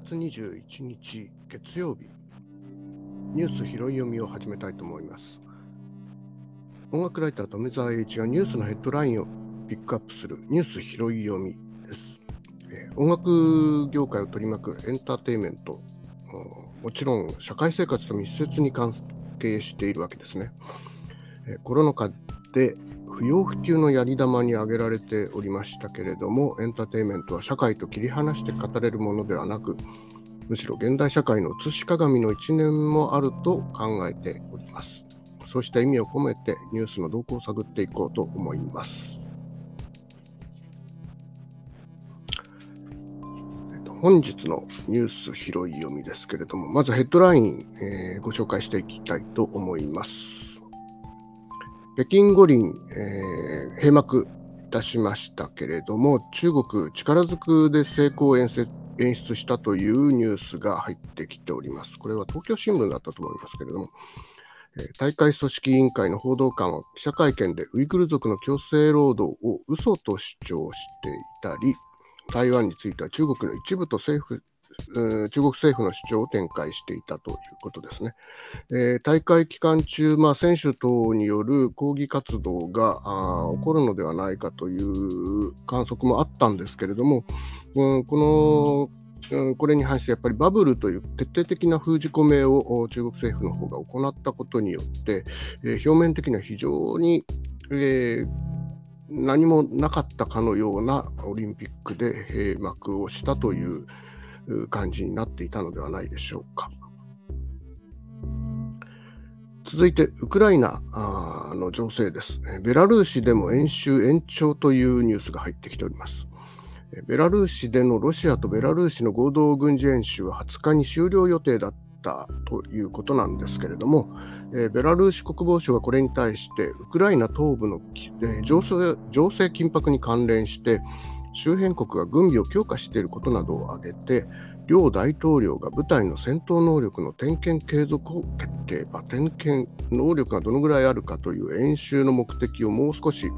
月21日月曜日。ニュース拾い読みを始めたいと思います。音楽ライター富澤栄一がニュースのヘッドラインをピックアップするニュース拾い読みです、えー、音楽業界を取り巻くエンターテインメント。もちろん社会生活と密接に関係しているわけですね、えー、コロナ禍で不要不急のやり玉に挙げられておりましたけれども、エンターテインメントは社会と切り離して語れるものではなく、むしろ現代社会の写し鏡の一年もあると考えております。そうした意味を込めてニュースの動向を探っていこうと思います。本日のニュース拾い読みですけれども、まずヘッドライン、えー、ご紹介していきたいと思います。北京五輪、えー、閉幕いたしましたけれども、中国、力ずくで成功を演出したというニュースが入ってきております。これは東京新聞だったと思いますけれども、えー、大会組織委員会の報道官は記者会見でウイグル族の強制労働を嘘と主張していたり、台湾については中国の一部と政府中国政府の主張を展開していたということですね。えー、大会期間中、まあ、選手等による抗議活動が起こるのではないかという観測もあったんですけれども、うん、このこれに反してやっぱりバブルという徹底的な封じ込めを中国政府の方が行ったことによって、えー、表面的には非常に、えー、何もなかったかのようなオリンピックで閉幕をしたという感じになっていたのではないでしょうか。続いて、ウクライナの情勢です。ベラルーシでも演習延長というニュースが入ってきております。ベラルーシでのロシアとベラルーシの合同軍事演習は20日に終了予定だったということなんですけれども、ベラルーシ国防省はこれに対して、ウクライナ東部の情勢情勢緊迫に関連して、周辺国が軍備を強化していることなどを挙げて、両大統領が部隊の戦闘能力の点検継続を決定、まあ、点検能力がどのぐらいあるかという演習の目的をもう少し、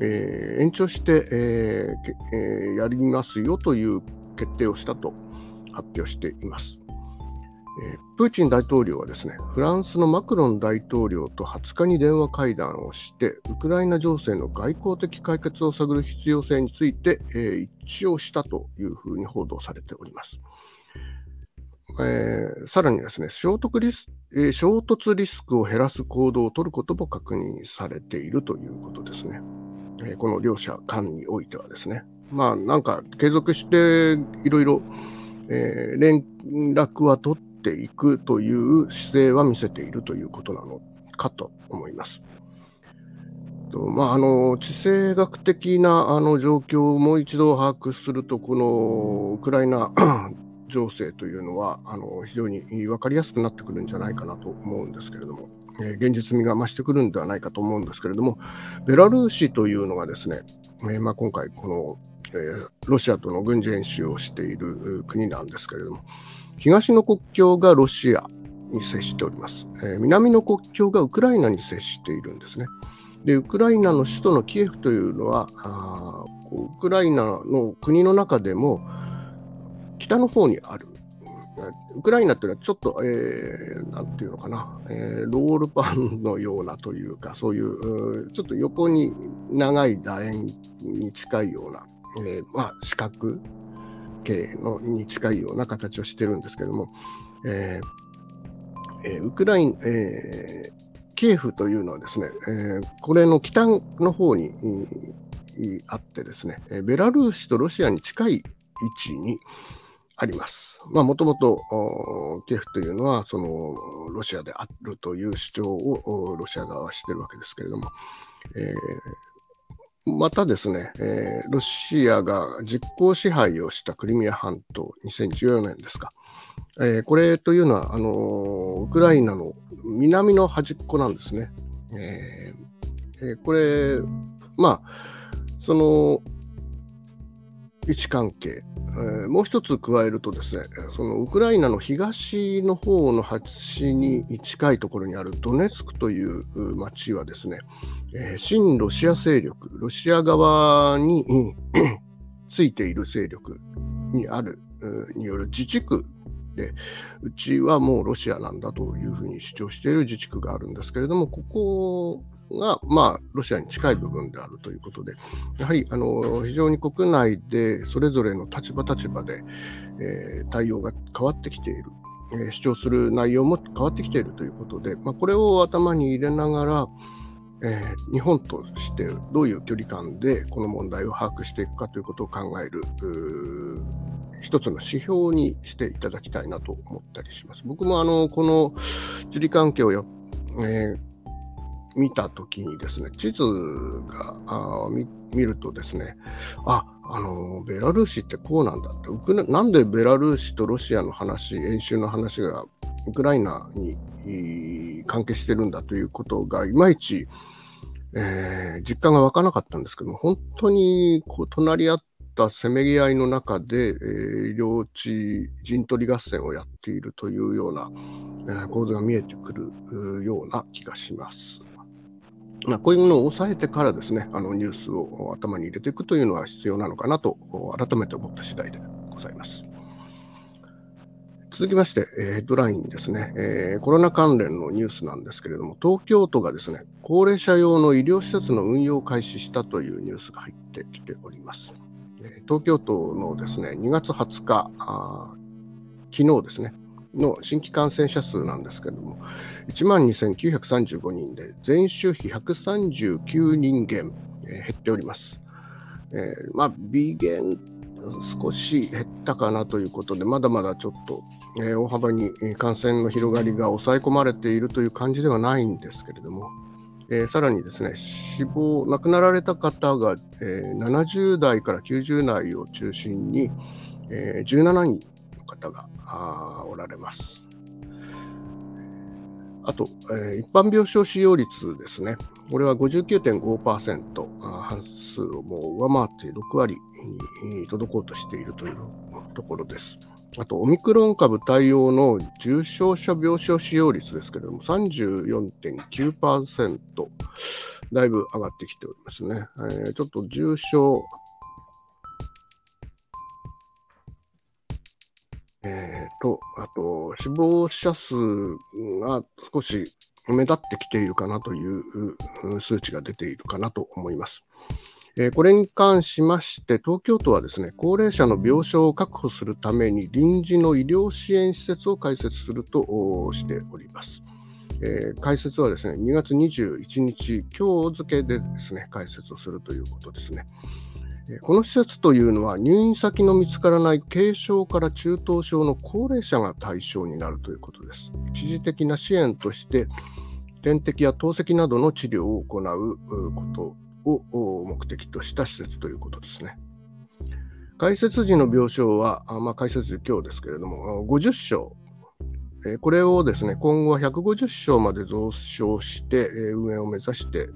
えー、延長して、えーえー、やりますよという決定をしたと発表しています。えプーチン大統領はですね、フランスのマクロン大統領と20日に電話会談をして、ウクライナ情勢の外交的解決を探る必要性について、え一致をしたというふうに報道されております。えー、さらにですね衝突リス、えー、衝突リスクを減らす行動を取ることも確認されているということですね。えー、この両者間においてはですね。まあなんか継続していろいろ連絡は取ていくという姿勢は見せているということなのかと思います。とまあ、あの地政学的なあの状況をもう一度把握すると、このウクライナ 情勢というのはあの非常に分かりやすくなってくるんじゃないかなと思うんですけれども、えー、現実味が増してくるんではないかと思うんですけれども、ベラルーシというのがですね、えー、まあ、今回、この、えー、ロシアとの軍事演習をしている国なんですけれども、東の国境がロシアに接しております。えー、南の国境がウクライナに接しているんですね。で、ウクライナの首都のキエフというのは、あウクライナの国の中でも北の方にある。ウクライナっていうのはちょっと、えー、なんていうのかな、えー、ロールパンのようなというか、そういう、ちょっと横に長い楕円に近いような、えー、まあ、四角形のに近いような形をしてるんですけども、えーえー、ウクライナ、えー、キエフというのはですね、えー、これの北の方にあってですね、ベラルーシとロシアに近い位置にあります。まあ、もともとキエフというのは、そのロシアであるという主張をロシア側はしてるわけですけれども、えーまたですね、えー、ロシアが実効支配をしたクリミア半島、2014年ですか。えー、これというのは、あのー、ウクライナの南の端っこなんですね。えー、これ、まあ、その位置関係、えもう一つ加えるとですね、そのウクライナの東の方の端に近いところにあるドネツクという町はですね、えー、親ロシア勢力、ロシア側についている勢力にあるによる自治区で、うちはもうロシアなんだというふうに主張している自治区があるんですけれども、ここが、まあ、ロシアに近い部分であるということで、やはりあの非常に国内でそれぞれの立場立場で、えー、対応が変わってきている、えー、主張する内容も変わってきているということで、まあ、これを頭に入れながら、えー、日本としてどういう距離感でこの問題を把握していくかということを考える一つの指標にしていただきたいなと思ったりします。僕もあのこの地理関係を、えー、見たときにですね、地図があ見るとですね、あ、あの、ベラルーシってこうなんだって、ウクなんでベラルーシとロシアの話、演習の話がウクライナに関係してるんだということがいまいち、えー、実感が湧かなかったんですけども、本当にこう隣り合ったせめぎ合いの中で、えー、両地陣取り合戦をやっているというような、えー、構図が見えてくるような気がします。まあ、こういうものを抑えてからですね、あのニュースを頭に入れていくというのは必要なのかなと改めて思った次第でございます。続きまして、ヘッドラインですね、えー、コロナ関連のニュースなんですけれども、東京都がですね、高齢者用の医療施設の運用を開始したというニュースが入ってきております。東京都のですね、2月20日、昨日ですね、の新規感染者数なんですけれども、1万2935人で、前週比139人減、えー、減っております。えー、まあ、微減、少し減ったかなということで、まだまだちょっと、えー、大幅に感染の広がりが抑え込まれているという感じではないんですけれども、えー、さらにですね、死亡、亡くなられた方が、えー、70代から90代を中心に、えー、17人方がおられます。あと、えー、一般病床使用率ですね。これは59.5%、半数をもう上回って6割に届こうとしているというところです。あと、オミクロン株対応の重症者病床使用率ですけれども、34.9%、だいぶ上がってきておりますね。えー、ちょっと重症えーと、あと、死亡者数が少し目立ってきているかなという数値が出ているかなと思います。えー、これに関しまして、東京都はですね、高齢者の病床を確保するために臨時の医療支援施設を開設するとしております。えー、開設はですね、2月21日、今日付でですね、開設をするということですね。この施設というのは入院先の見つからない軽症から中等症の高齢者が対象になるということです。一時的な支援として点滴や透析などの治療を行うことを目的とした施設ということですね。開設時の病床は、まあ、開設時今日ですけれども、50床、これをですね今後は150床まで増床して運営を目指して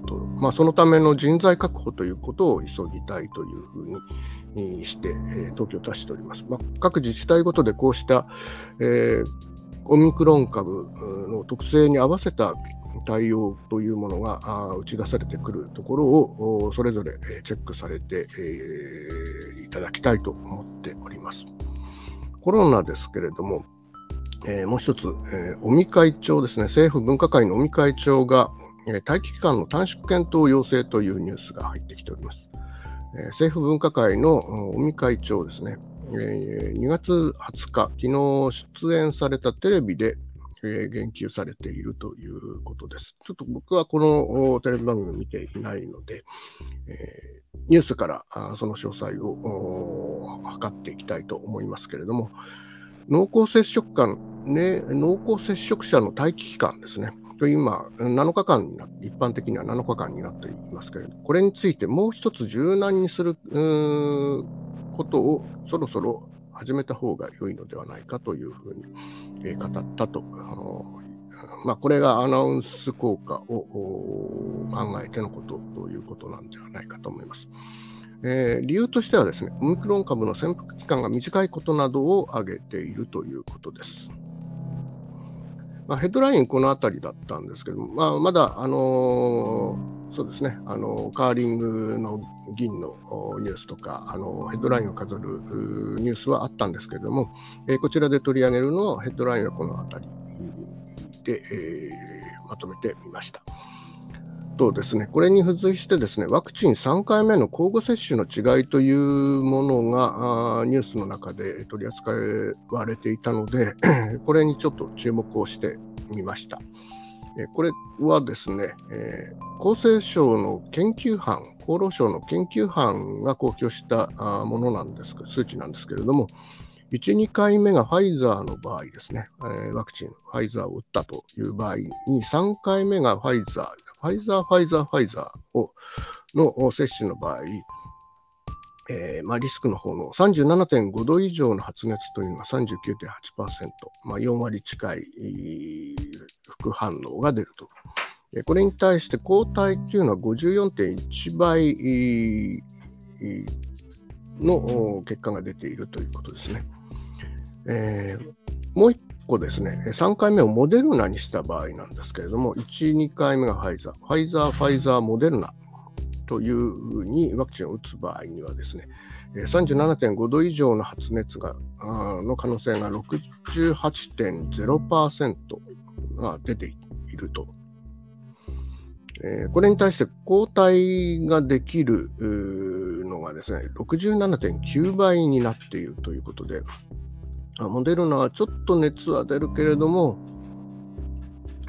くと、まあ、そのための人材確保ということを急ぎたいというふうにして、え東京都はしております。まあ、各自治体ごとでこうした、えー、オミクロン株の特性に合わせた対応というものが打ち出されてくるところをそれぞれチェックされて、えー、いただきたいと思っております。コロナですけれども、えー、もう一つ、えー、尾身会長ですね、政府分科会の尾身会長が、待機期間の短縮検討要請というニュースが入ってきております。政府分科会の尾身会長ですね、2月20日、昨日出演されたテレビで言及されているということです。ちょっと僕はこのテレビ番組を見ていないので、ニュースからその詳細を測っていきたいと思いますけれども、濃厚接触間、ね、濃厚接触者の待機期間ですね、今、7日間にな一般的には7日間になっていますけれど、これについてもう一つ柔軟にすることをそろそろ始めた方が良いのではないかというふうに、語ったと。まあ、これがアナウンス効果を考えてのことということなんではないかと思います。えー、理由としてはですね、オミクロン株の潜伏期間が短いことなどを挙げているということです。まあ、ヘッドラインこの辺りだったんですけども、まあ、まだ、あのー、そうですね、あのカーリングの銀のニュースとか、あのヘッドラインを飾るニュースはあったんですけれども、えー、こちらで取り上げるのはヘッドラインはこの辺りで、え、まとめてみました。とですね、これに付随してですね、ワクチン3回目の交互接種の違いというものがニュースの中で取り扱われていたので、これにちょっと注目をしてみました。これはですね、え、厚生省の研究班、厚労省の研究班が公表したものなんです数値なんですけれども、1、2回目がファイザーの場合ですね、え、ワクチン、ファイザーを打ったという場合に、3回目がファイザー、ファイザー、ファイザー、ファイザーをの接種の場合、えーまあ、リスクの方の37.5度以上の発熱というのは39.8%、まあ、4割近い副反応が出ると。これに対して抗体というのは54.1倍の結果が出ているということですね。えー、もう一個ですね、3回目をモデルナにした場合なんですけれども、1、2回目がファイザー、ファイザー、ファイザー、モデルナというふうにワクチンを打つ場合にはですね、37.5度以上の発熱がの可能性が68.0%が出ていると。これに対して抗体ができるのがですね、67.9倍になっているということで、あモデルナはちょっと熱は出るけれども、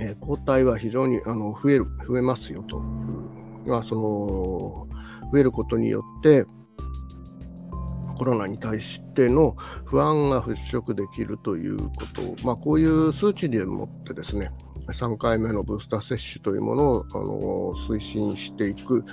えー、抗体は非常にあの増える増えますよと、まあ、その増えることによってコロナに対しての不安が払拭できるということ、まあ、こういう数値でもってですね3回目のブースター接種というものをあの推進していく、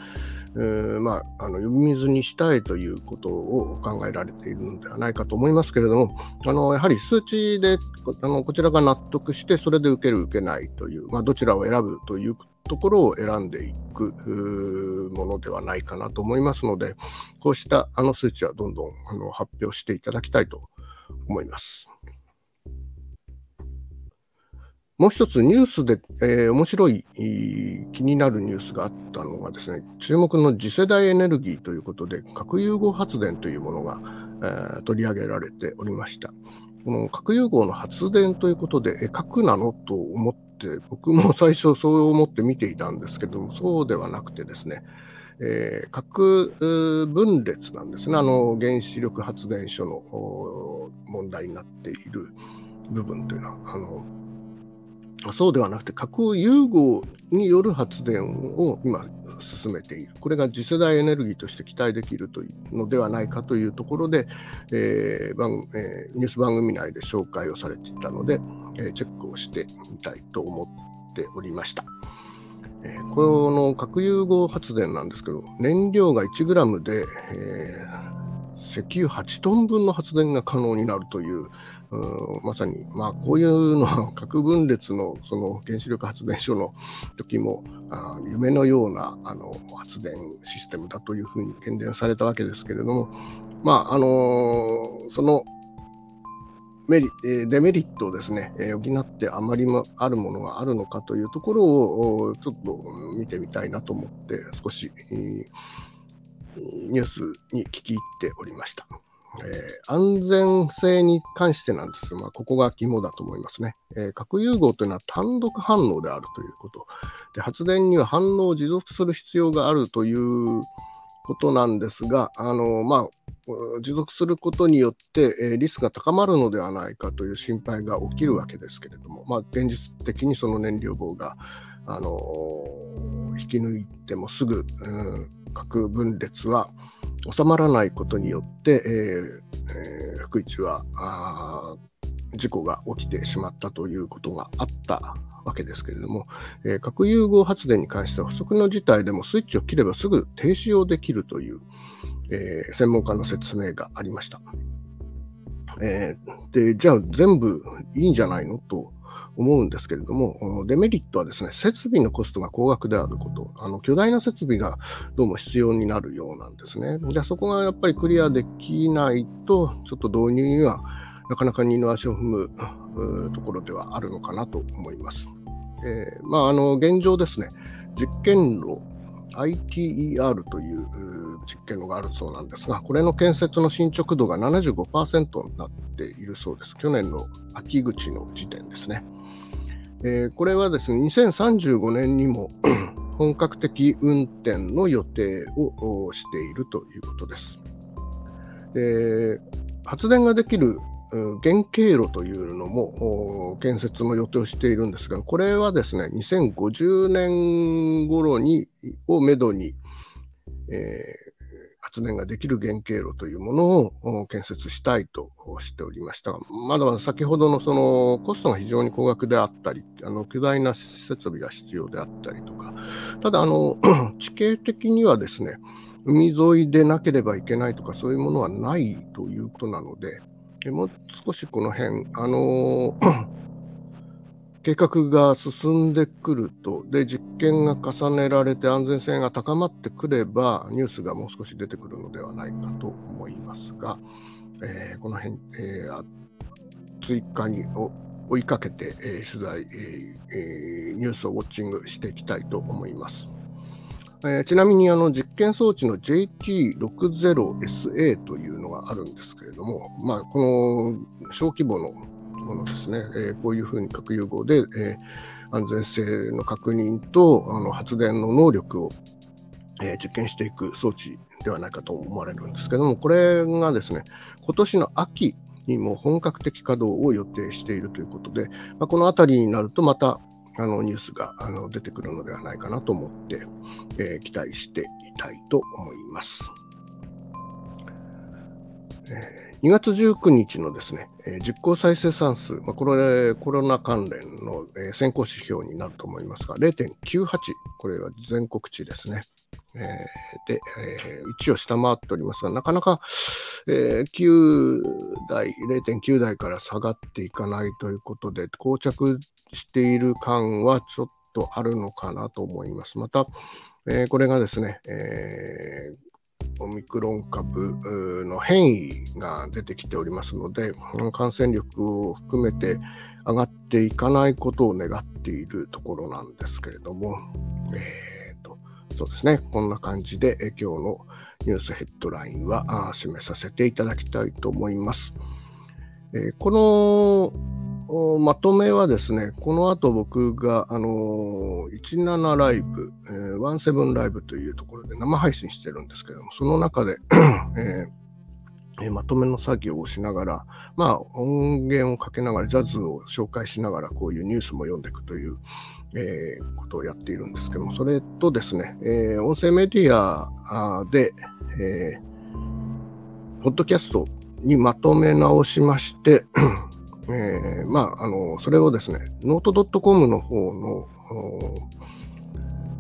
えー、まあ、あの呼び水にしたいということを考えられているのではないかと思いますけれども、あのやはり数値であのこちらが納得して、それで受ける、受けないという、まあ、どちらを選ぶというところを選んでいくものではないかなと思いますので、こうしたあの数値はどんどんあの発表していただきたいと思います。もう一つニュースで、えー、面白い気になるニュースがあったのがですね、注目の次世代エネルギーということで、核融合発電というものが、えー、取り上げられておりました。この核融合の発電ということで、え核なのと思って、僕も最初そう思って見ていたんですけども、そうではなくてですね、えー、核分裂なんですね、あの原子力発電所の問題になっている部分というのは。あのそうではなくて核融合による発電を今進めている。これが次世代エネルギーとして期待できるというのではないかというところで、えー番えー、ニュース番組内で紹介をされていたので、えー、チェックをしてみたいと思っておりました。この核融合発電なんですけど、燃料が 1g で、え石油8トン分の発電が可能になるというまさに、まあ、こういうのは核分裂のその原子力発電所の時もあ夢のようなあの発電システムだというふうに検伝されたわけですけれども、まああのそのメリデメリットをですね、補ってあまりもあるものがあるのかというところをちょっと見てみたいなと思って少しニュースに聞き入っておりました。えー、安全性に関してなんですが、まあ、ここが肝だと思いますね、えー、核融合というのは単独反応であるということ。で、発電には反応を持続する必要があるということなんですが、あのまあ、持続することによって、えー、リスクが高まるのではないかという心配が起きるわけですけれども、まあ、現実的にその燃料棒が、あの引き抜いてもすぐ、うん、核分裂は収まらないことによって、えーえー、福市は事故が起きてしまったということがあったわけですけれども、えー、核融合発電に関しては不測の事態でもスイッチを切ればすぐ停止をできるという、えー、専門家の説明がありました。えー、でじゃあ全部いいんじゃないのと思うんですけれども、デメリットはですね、設備のコストが高額であること、あの巨大な設備がどうも必要になるようなんですね。でそこがやっぱりクリアできないと、ちょっと導入にはなかなか二の足を踏むところではあるのかなと思います。えー、まあ、あの現状ですね、実験炉 ITER という実験炉があるそうなんですが、これの建設の進捗度が75%になっているそうです。去年の秋口の時点ですね。えー、これはですね、2035年にも 本格的運転の予定をしているということです。で発電ができる原経路というのも建設の予定をしているんですが、これはですね、2050年頃にをめどに、え発電ができる原経路というものを建設したいとしておりました。が、まだまだ先ほどのそのコストが非常に高額であったり、あの巨大な設備が必要であったりとか、ただあの 地形的にはですね、海沿いでなければいけないとかそういうものはないということなので、もう少しこの辺、あの計画が進んでくると、で、実験が重ねられて安全性が高まってくれば、ニュースがもう少し出てくるのではないかと思いますが、えー、この辺、えー、追加に追いかけて、えー、取材、えー、ニュースをウォッチングしていきたいと思います。えー、ちなみにあの実験装置の JT60SA というのがあるんですけれども、まあ、この小規模のものですね、えー、こういうふうに核融合で、えー、安全性の確認とあの発電の能力を、えー、実験していく装置ではないかと思われるんですけども、これがですね、今年の秋にも本格的稼働を予定しているということで、まあ、このあたりになるとまたあのニュースがあの出てくるのではないかなと思って、えー、期待していたいと思います。2月19日のですね、実効再生産数、まあ、これコロナ関連の、先行指標になると思いますが、0.98、これは全国値ですね。えー、で、えー、1を下回っておりますが、なかなか、えー、9台、0.9台から下がっていかないということで、膠着している感はちょっとあるのかなと思います。また、えー、これがですね、えーオミクロン株の変異が出てきておりますので、感染力を含めて上がっていかないことを願っているところなんですけれども、えーと、そうですね、こんな感じで今日のニュースヘッドラインは締めさせていただきたいと思います。えー、このまとめはですね、この後僕が、あのー、17ライブ、えー、17ライブというところで生配信してるんですけども、その中で えー、まとめの作業をしながら、まあ、音源をかけながら、ジャズを紹介しながら、こういうニュースも読んでいくという、えー、ことをやっているんですけども、それとですね、えー、音声メディアで、えー、ポッドキャストにまとめ直しましてえー、まあ、あの、それをですね、ノート .com の方の、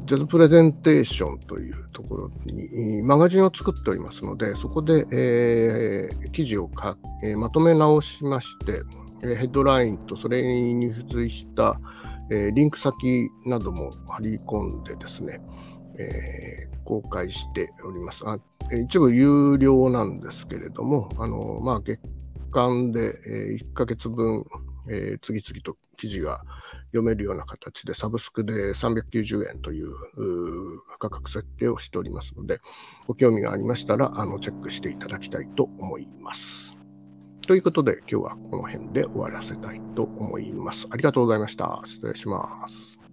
ジャズプレゼンテーションというところにマガジンを作っておりますので、そこで、えー、記事をか、えー、まとめ直しまして、えー、ヘッドラインとそれに付随した、えリンク先なども貼り込んでですね、え公開しておりますあ。一部有料なんですけれども、あのまあ、月間で、えー、1ヶ月分、えー、次々と記事が読めるような形で、サブスクで390円という価格設定をしておりますので、ご興味がありましたら、あのチェックしていただきたいと思います。ということで、今日はこの辺で終わらせたいと思います。ありがとうございました。失礼します。